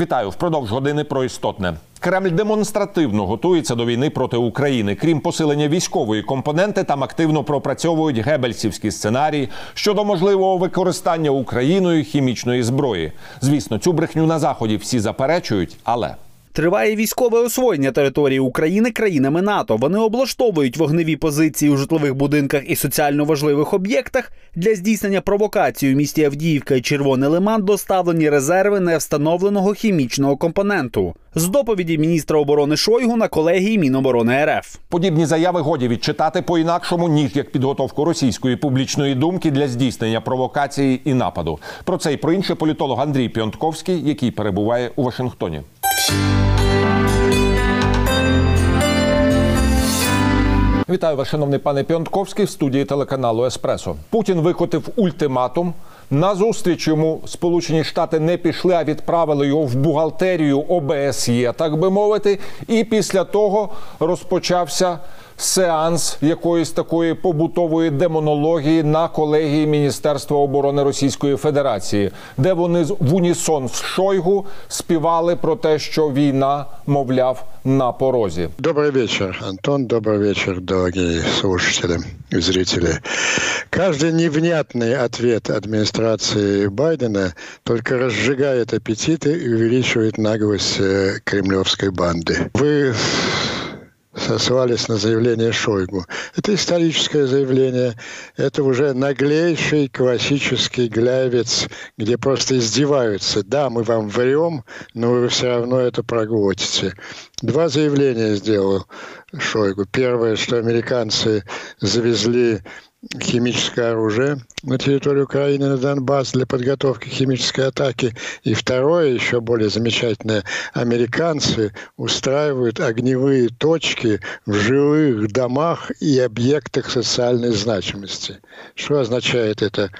Вітаю впродовж години про істотне. Кремль демонстративно готується до війни проти України. Крім посилення військової компоненти, там активно пропрацьовують гебельсівські сценарії щодо можливого використання Україною хімічної зброї. Звісно, цю брехню на заході всі заперечують, але. Триває військове освоєння території України країнами НАТО. Вони облаштовують вогневі позиції у житлових будинках і соціально важливих об'єктах. Для здійснення провокації у місті Авдіївка і Червоний Лиман доставлені резерви невстановленого хімічного компоненту. З доповіді міністра оборони Шойгу на колегії Міноборони РФ. Подібні заяви годі відчитати по інакшому ніж як підготовку російської публічної думки для здійснення провокації і нападу. Про це і про інше політолог Андрій Піонтковський, який перебуває у Вашингтоні. Вітаю вас, шановний пане Піонтковський, в студії телеканалу Еспресо. Путін викотив ультиматум. На зустріч йому Сполучені Штати не пішли, а відправили його в бухгалтерію ОБСЄ, так би мовити. І після того розпочався сеанс якоїсь такої побутової демонології на колегії Міністерства оборони Російської Федерації, де вони в унісон з Шойгу співали про те, що війна, мовляв, на порозі. Добрый вечер, Антон. Добрый вечер, дорогие слушатели и зрители. Каждый невнятный ответ администрации Байдена только разжигает аппетиты и увеличивает наглость э, кремлевской банды. Вы сослались на заявление Шойгу. Это историческое заявление, это уже наглейший классический глявец, где просто издеваются. Да, мы вам врем, но вы все равно это проглотите. Два заявления сделал Шойгу. Первое, что американцы завезли химическое оружие на территорию Украины, на Донбасс для подготовки химической атаки. И второе, еще более замечательное, американцы устраивают огневые точки в жилых домах и объектах социальной значимости. Что означает это?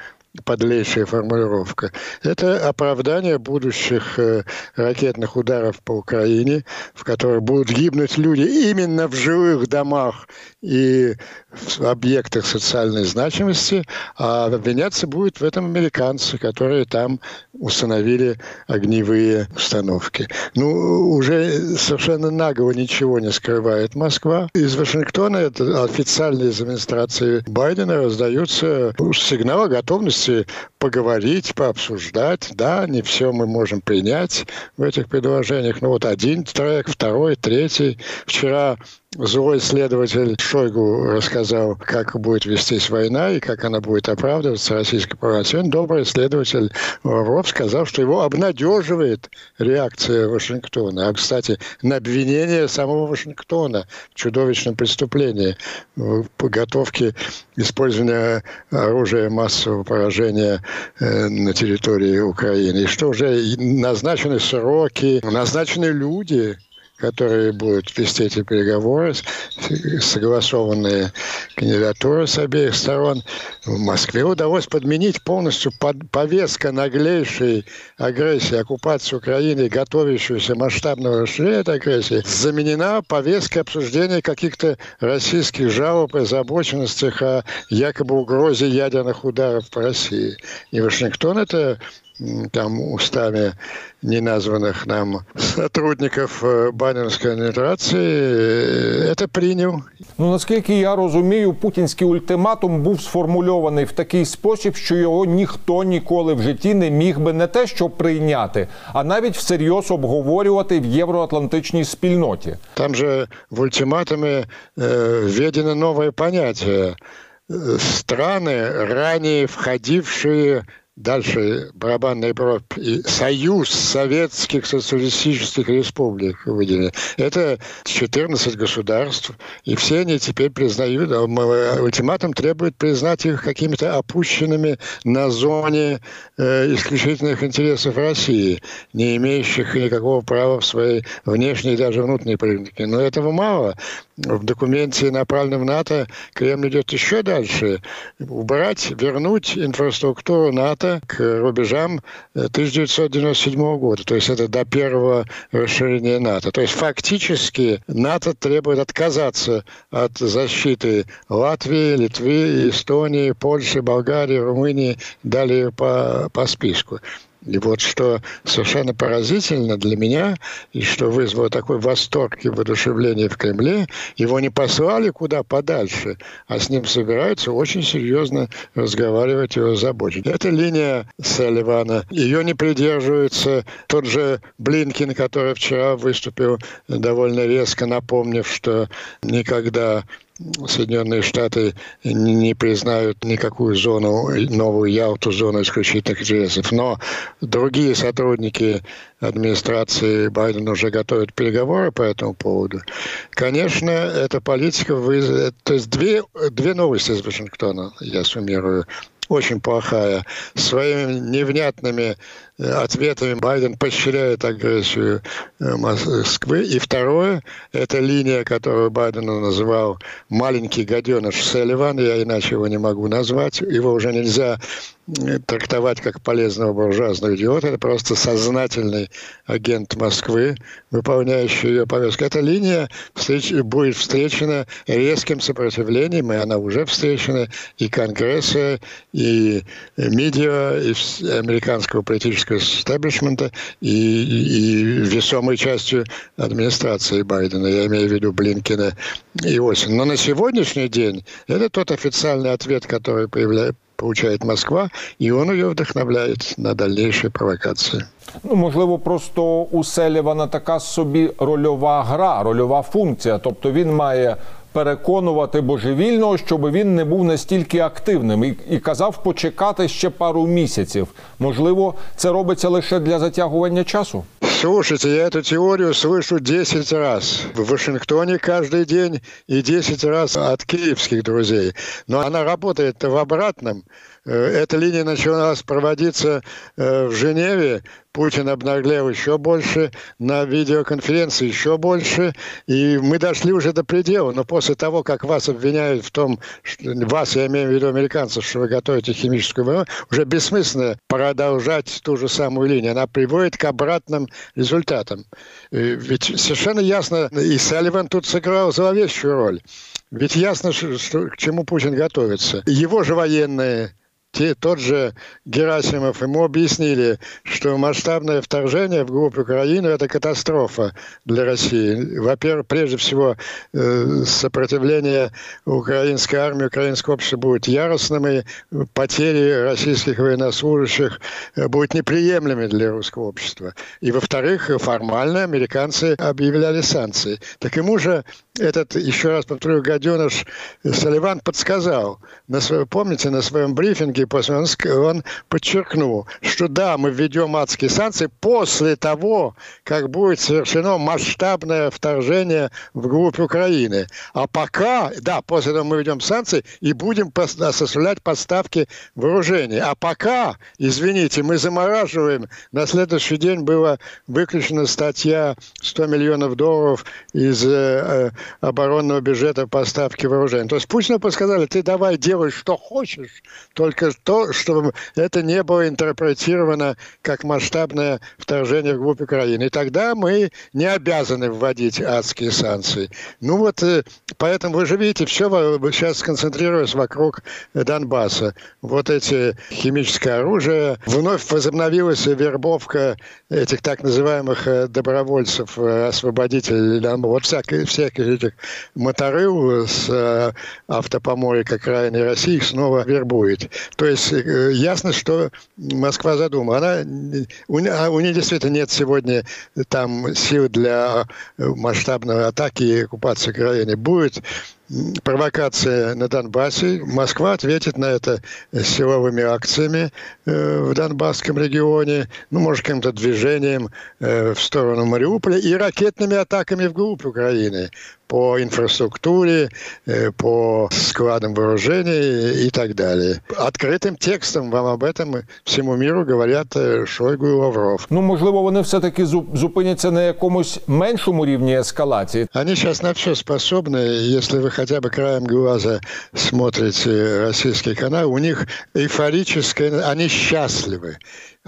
Подлейшая формулировка. Это оправдание будущих э, ракетных ударов по Украине, в которых будут гибнуть люди именно в жилых домах и в объектах социальной значимости, а обвиняться будут в этом американцы, которые там установили огневые установки. Ну, уже совершенно нагло ничего не скрывает Москва. Из Вашингтона, это официально из администрации Байдена, раздаются сигналы готовности поговорить, пообсуждать. Да, не все мы можем принять в этих предложениях. Ну, вот один трек, второй, третий. Вчера Злой следователь Шойгу рассказал, как будет вестись война и как она будет оправдываться российской правоте. Добрый следователь Лавров сказал, что его обнадеживает реакция Вашингтона. А, кстати, на обвинение самого Вашингтона в чудовищном преступлении в подготовке использования оружия массового поражения э, на территории Украины. И что уже назначены сроки, назначены люди, которые будут вести эти переговоры, согласованные кандидатуры с обеих сторон. В Москве удалось подменить полностью под повестка наглейшей агрессии, оккупации Украины, готовящуюся масштабного расширения этой агрессии, заменена повесткой обсуждения каких-то российских жалоб и озабоченностях о якобы угрозе ядерных ударов по России. И Вашингтон это там устами неназванных нам сотрудников э, Баннерской адміністрації це прийняв. Ну наскільки я розумію, путінський ультиматум був сформульований в такий спосіб, що його ніхто ніколи в житті не міг би не те, що прийняти, а навіть всерйоз обговорювати в євроатлантичній спільноті. Там же в ультиматумі е, введено нове поняття. Страны, ранее входившие дальше барабанная бровь и Союз Советских Социалистических Республик выделили. Это 14 государств, и все они теперь признают, а ультиматум требует признать их какими-то опущенными на зоне э, исключительных интересов России, не имеющих никакого права в своей внешней и даже внутренней политике. Но этого мало. В документе, направленном в НАТО, Кремль идет еще дальше. Убрать, вернуть инфраструктуру НАТО НАТО к рубежам 1997 э, года. То есть это до первого расширения НАТО. То есть фактически НАТО требует отказаться от защиты Латвии, Литвы, Эстонии, Польши, Болгарии, Румынии, далее по, по списку. И вот что совершенно поразительно для меня, и что вызвало такой восторг и воодушевление в Кремле, его не послали куда подальше, а с ним собираются очень серьезно разговаривать и заботить. Это линия Салливана. Ее не придерживается тот же Блинкин, который вчера выступил довольно резко, напомнив, что никогда Соединенные Штаты не признают никакую зону, новую Ялту, зону исключительных интересов. Но другие сотрудники администрации Байдена уже готовят переговоры по этому поводу. Конечно, эта политика вызовет... То есть две, две новости из Вашингтона, я суммирую очень плохая. Своими невнятными э, ответами Байден поощряет агрессию э, Москвы. И второе, это линия, которую Байден называл «маленький гаденыш Селливан», я иначе его не могу назвать. Его уже нельзя трактовать как полезного буржуазного идиота. Это просто сознательный агент Москвы, выполняющий ее повестку. Эта линия встреч, будет встречена резким сопротивлением, и она уже встречена и Конгресса, и медиа, и американского политического истеблишмента, и, и весомой частью администрации Байдена, я имею в виду Блинкина и Осин. Но на сегодняшний день это тот официальный ответ, который появляется получает Москва, і он її вдохновляє на дальніші провокації. Ну, можливо, просто у Селівана така собі рольова гра, рольова функція. Тобто він має переконувати божевільного, щоб він не був настільки активним і, і казав почекати ще пару місяців. Можливо, це робиться лише для затягування часу. Слушайте, я эту теорию слышу 10 раз в Вашингтоне каждый день и 10 раз от киевских друзей. Но она работает в обратном. Э, эта линия началась проводиться э, в Женеве. Путин обнаглел еще больше, на видеоконференции еще больше. И мы дошли уже до предела. Но после того, как вас обвиняют в том, что, вас, я имею в виду американцев, что вы готовите химическую войну, уже бессмысленно продолжать ту же самую линию. Она приводит к обратным результатам. Ведь совершенно ясно, и Салливан тут сыграл зловещую роль. Ведь ясно, что, к чему Путин готовится. Его же военные те, тот же Герасимов, ему объяснили, что масштабное вторжение в группу Украины – это катастрофа для России. Во-первых, прежде всего, э, сопротивление украинской армии, украинского общества будет яростным, и потери российских военнослужащих э, будут неприемлемыми для русского общества. И, во-вторых, формально американцы объявляли санкции. Так ему же этот, еще раз повторю, гаденыш Салливан подсказал. На свое, помните, на своем брифинге после он, он подчеркнул, что да, мы введем адские санкции после того, как будет совершено масштабное вторжение в группу Украины. А пока, да, после того мы введем санкции и будем осуществлять поставки вооружений. А пока, извините, мы замораживаем. На следующий день была выключена статья 100 миллионов долларов из э, оборонного бюджета поставки вооружений. То есть Путину подсказали, ты давай делай, что хочешь, только то, чтобы это не было интерпретировано как масштабное вторжение в группу Украины. И тогда мы не обязаны вводить адские санкции. Ну вот, э, поэтому вы же видите, все сейчас сконцентрируясь вокруг Донбасса. Вот эти химическое оружие. Вновь возобновилась вербовка этих так называемых э, добровольцев, э, освободителей. Вот всяких, всяких этих моторыл с автопомоек крайней России снова вербует. То есть э, ясно, что Москва задумала. Она, у, а у нее действительно нет сегодня там сил для масштабной атаки и оккупации Украины. Будет провокация на Донбассе. Москва ответит на это силовыми акциями э, в Донбасском регионе, ну, может, каким-то движением э, в сторону Мариуполя и ракетными атаками в группе Украины по инфраструктуре, э, по складам вооружений и так далее. Открытым текстом вам об этом всему миру говорят Шойгу і Лавров. Ну, можливо, вони все-таки зупиняться на якомусь меншому рівні ескалації. Они сейчас на все способны, если вы хотя бы краем глаза смотрите российский канал, у них эйфорическое, они счастливы.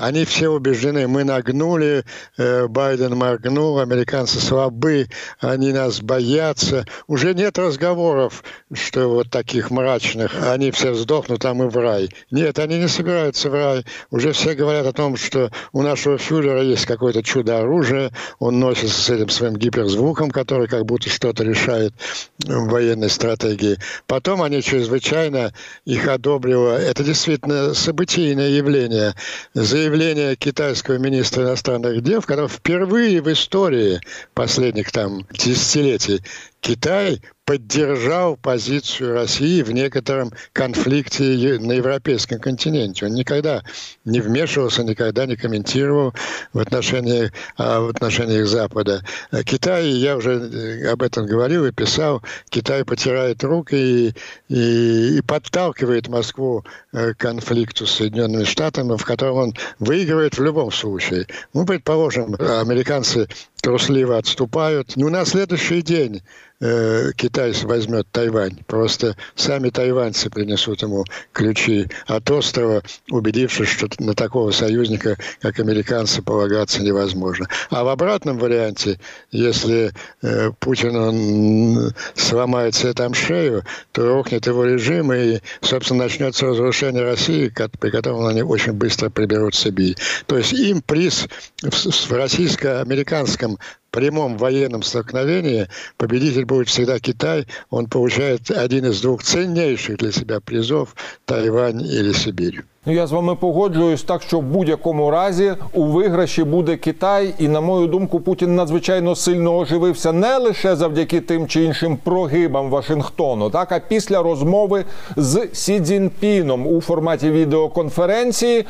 Они все убеждены, мы нагнули, э, Байден моргнул, американцы слабы, они нас боятся. Уже нет разговоров, что вот таких мрачных, они все сдохнут, а мы в рай. Нет, они не собираются в рай. Уже все говорят о том, что у нашего фюрера есть какое-то чудо-оружие, он носится с этим своим гиперзвуком, который как будто что-то решает в военной стратегии. Потом они чрезвычайно их одобрило. Это действительно событийное явление. Заявление заявление китайского министра иностранных дел, в котором впервые в истории последних там десятилетий Китай поддержал позицию России в некотором конфликте на европейском континенте. Он никогда не вмешивался, никогда не комментировал в отношении, а, в отношениях Запада. Китай, я уже э, об этом говорил и писал, Китай потирает руки и, и, и подталкивает Москву э, к конфликту с Соединенными Штатами, в котором он выигрывает в любом случае. Ну, предположим, американцы трусливо отступают. Ну, на следующий день э, Китай возьмет Тайвань. Просто сами тайваньцы принесут ему ключи от острова, убедившись, что на такого союзника, как американцы, полагаться невозможно. А в обратном варианте, если э, Путин сломает себе там шею, то рухнет его режим, и, собственно, начнется разрушение России, при котором они очень быстро приберут Сибирь. То есть им приз в российско-американском прямом военном столкновении победитель будет всегда Китай. Он получает один из двух ценнейших для себя призов – Тайвань или Сибирь. Ну, я з вами погоджуюсь так, що в будь-якому разі у виграші буде Китай, і на мою думку, Путін надзвичайно сильно оживився не лише завдяки тим чи іншим прогибам Вашингтону, так а після розмови з Сі Цзіньпіном у форматі відеоконференції,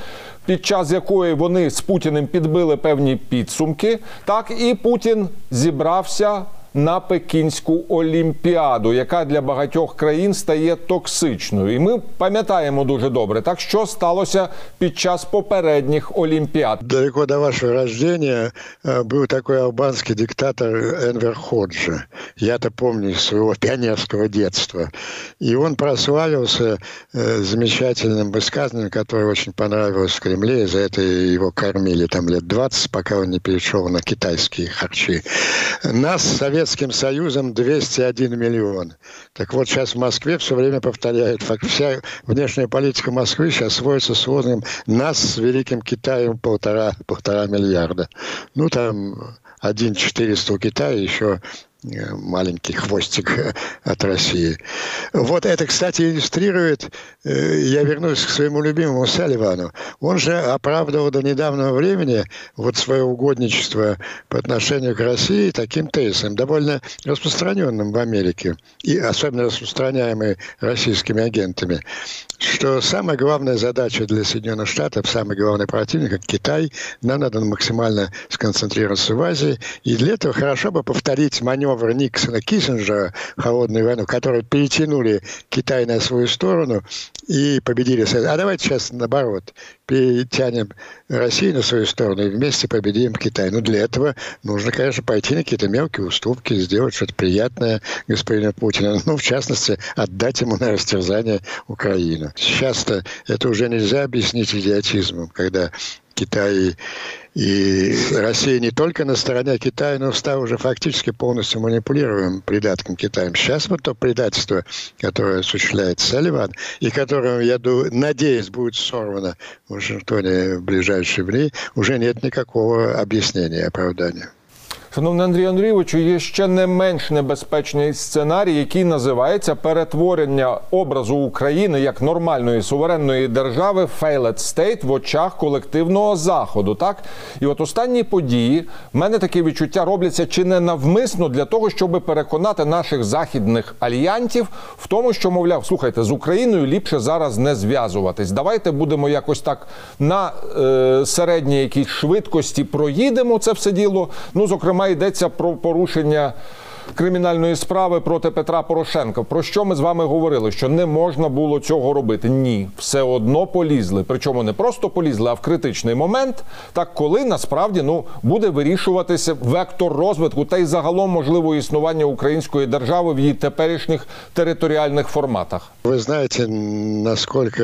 під час якої вони з Путіним підбили певні підсумки, так і Путін зібрався на Пекінську олімпіаду, яка для багатьох країн стає токсичною. І ми пам'ятаємо дуже добре, так що сталося під час попередніх олімпіад. Далеко до вашего рождения э, был такой албанский диктатор Энвер Ходжи. Я-то помню из своего пионерского детства. И он прославился э, замечательным высказыванием, которое очень понравилось в Кремле, и за это его кормили там лет 20, пока он не перешел на китайские харчи. Нас, Совет Советским Союзом 201 миллион. Так вот, сейчас в Москве все время повторяют, вся внешняя политика Москвы сейчас сводится с лозунгом «нас с Великим Китаем полтора, полтора миллиарда». Ну, там один четыреста у Китая, еще маленький хвостик э, от России. Вот это, кстати, иллюстрирует, э, я вернусь к своему любимому Салливану, он же оправдывал до недавнего времени вот свое угодничество по отношению к России таким тезисом, довольно распространенным в Америке, и особенно распространяемый российскими агентами, что самая главная задача для Соединенных Штатов, самый главный противник, как Китай, нам надо максимально сконцентрироваться в Азии, и для этого хорошо бы повторить маневр маневр Никсона Киссинджера холодную войну, которые перетянули Китай на свою сторону и победили. А давайте сейчас наоборот перетянем Россию на свою сторону и вместе победим Китай. Ну, для этого нужно, конечно, пойти на какие-то мелкие уступки, сделать что-то приятное господину Путину. Ну, в частности, отдать ему на растерзание Украину. Сейчас-то это уже нельзя объяснить идиотизмом, когда Китай и Россия не только на стороне Китая, но стала уже фактически полностью манипулируемым придатком Китаем. Сейчас вот то предательство, которое осуществляет Салливан, и которое, я думаю, надеюсь, будет сорвано в Вашингтоне в ближайшие дни, уже нет никакого объяснения, оправдания. Шановний Андрій Андрійовичу, є ще не менш небезпечний сценарій, який називається перетворення образу України як нормальної суверенної держави failed state в очах колективного заходу. Так і от останні події в мене таке відчуття робляться чи не навмисно для того, щоб переконати наших західних альянтів в тому, що мовляв, слухайте, з Україною ліпше зараз не зв'язуватись. Давайте будемо якось так на е, середній якійсь швидкості проїдемо це все діло. Ну зокрема зокрема, йдеться про порушення кримінальної справи проти Петра Порошенка. Про що ми з вами говорили? Що не можна було цього робити? Ні, все одно полізли. Причому не просто полізли, а в критичний момент, так коли насправді ну буде вирішуватися вектор розвитку та й загалом можливо існування української держави в її теперішніх територіальних форматах. Вы знаете, насколько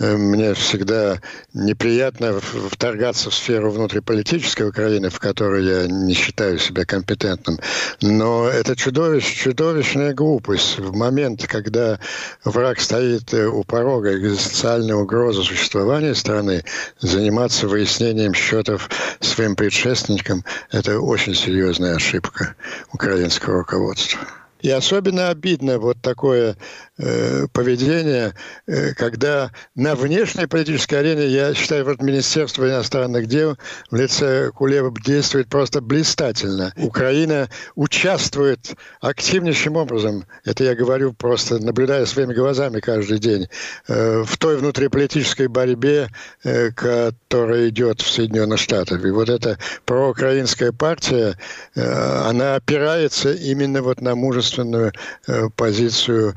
э, мне всегда неприятно в- вторгаться в сферу внутриполитической Украины, в которой я не считаю себя компетентным. Но это чудовищ, чудовищная глупость. В момент, когда враг стоит э, у порога экзистенциальной угрозы существования страны, заниматься выяснением счетов своим предшественникам – это очень серьезная ошибка украинского руководства. И особенно обидно вот такое э, поведение, э, когда на внешней политической арене, я считаю, вот Министерство иностранных дел в лице Кулева действует просто блистательно. Украина участвует активнейшим образом, это я говорю просто наблюдая своими глазами каждый день, э, в той внутриполитической борьбе, э, которая идет в Соединенных Штатах. И вот эта проукраинская партия, она опирается именно вот на мужественную позицию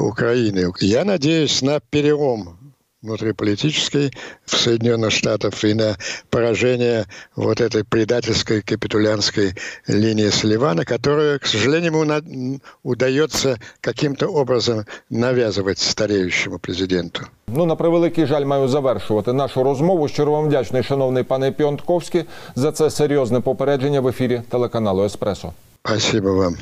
Украины. Я надеюсь на перелом внутриполитической в Соединенных Штатах и на поражение вот этой предательской капитулянской линии Салливана, которая, к сожалению, ему на- удается каким-то образом навязывать стареющему президенту. Ну на превеликий жаль, маю завершувати нашу розмову. Щиро вам вдячний, шановний пане Піонтковський, за це серйозне попередження в ефірі телеканалу Еспресо. Спасибо вам.